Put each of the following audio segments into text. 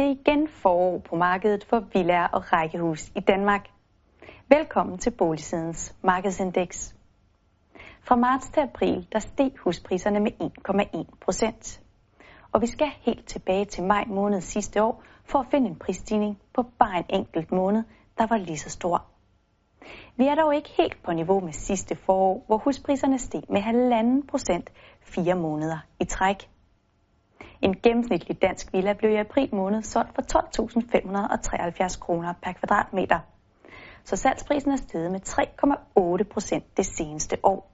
Det er igen forår på markedet for villaer og rækkehus i Danmark. Velkommen til Boligsidens markedsindeks. Fra marts til april der steg huspriserne med 1,1 procent. Og vi skal helt tilbage til maj måned sidste år for at finde en prisstigning på bare en enkelt måned, der var lige så stor. Vi er dog ikke helt på niveau med sidste forår, hvor huspriserne steg med 1,5 procent fire måneder i træk. En gennemsnitlig dansk villa blev i april måned solgt for 12.573 kroner per kvadratmeter. Så salgsprisen er steget med 3,8 procent det seneste år.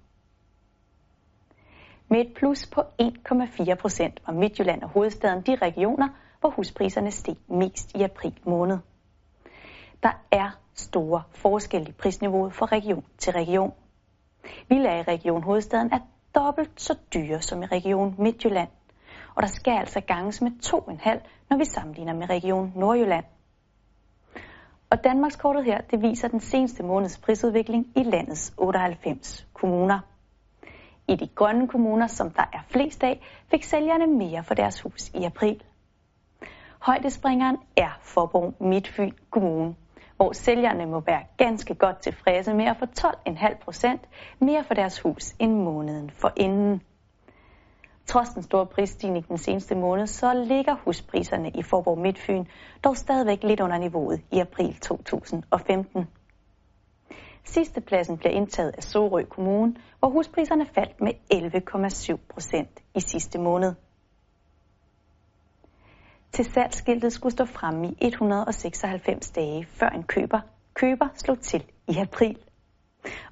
Med et plus på 1,4 procent var Midtjylland og hovedstaden de regioner, hvor huspriserne steg mest i april måned. Der er store forskelle i prisniveauet fra region til region. Villa i Region Hovedstaden er dobbelt så dyre som i Region Midtjylland og der skal altså ganges med 2,5, når vi sammenligner med Region Nordjylland. Og Danmarkskortet her, det viser den seneste måneds prisudvikling i landets 98 kommuner. I de grønne kommuner, som der er flest af, fik sælgerne mere for deres hus i april. Højdespringeren er Forborg Midtfyn Kommune, hvor sælgerne må være ganske godt tilfredse med at få 12,5 procent mere for deres hus end måneden for inden. Trods den store prisstigning den seneste måned, så ligger huspriserne i Forborg Midtfyn dog stadigvæk lidt under niveauet i april 2015. Sidste pladsen bliver indtaget af Sorø Kommune, hvor huspriserne faldt med 11,7 procent i sidste måned. Til salgsskiltet skulle stå frem i 196 dage, før en køber, køber slog til i april.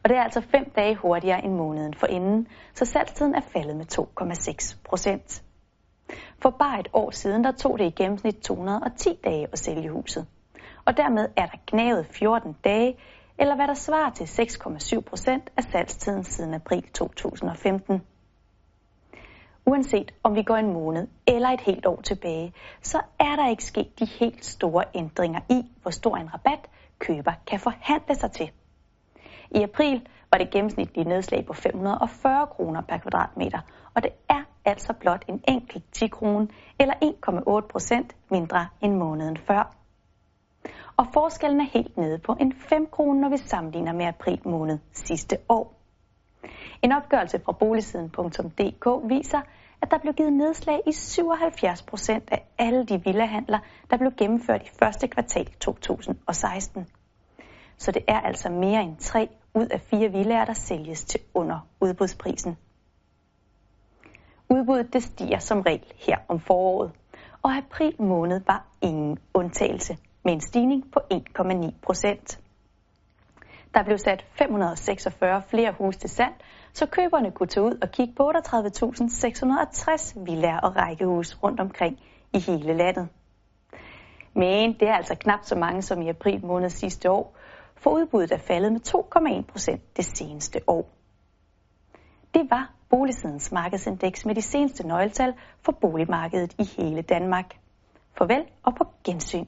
Og det er altså fem dage hurtigere end måneden for inden, så salgstiden er faldet med 2,6 procent. For bare et år siden, der tog det i gennemsnit 210 dage at sælge huset. Og dermed er der knævet 14 dage, eller hvad der svarer til 6,7 procent af salgstiden siden april 2015. Uanset om vi går en måned eller et helt år tilbage, så er der ikke sket de helt store ændringer i, hvor stor en rabat køber kan forhandle sig til. I april var det gennemsnitlige nedslag på 540 kroner per kvadratmeter, og det er altså blot en enkelt 10 kroner eller 1,8 procent mindre end måneden før. Og forskellen er helt nede på en 5 kroner, når vi sammenligner med april måned sidste år. En opgørelse fra boligsiden.dk viser, at der blev givet nedslag i 77 procent af alle de villahandler, der blev gennemført i første kvartal 2016. Så det er altså mere end 3 ud af 4 villaer, der sælges til under udbudsprisen. Udbuddet det stiger som regel her om foråret, og april måned var ingen undtagelse med en stigning på 1,9 procent. Der blev sat 546 flere huse til salg, så køberne kunne tage ud og kigge på 38.660 villaer og rækkehus rundt omkring i hele landet. Men det er altså knap så mange som i april måned sidste år, for udbuddet er faldet med 2,1 procent det seneste år. Det var Boligsidens markedsindeks med de seneste nøgletal for boligmarkedet i hele Danmark. Farvel og på gensyn.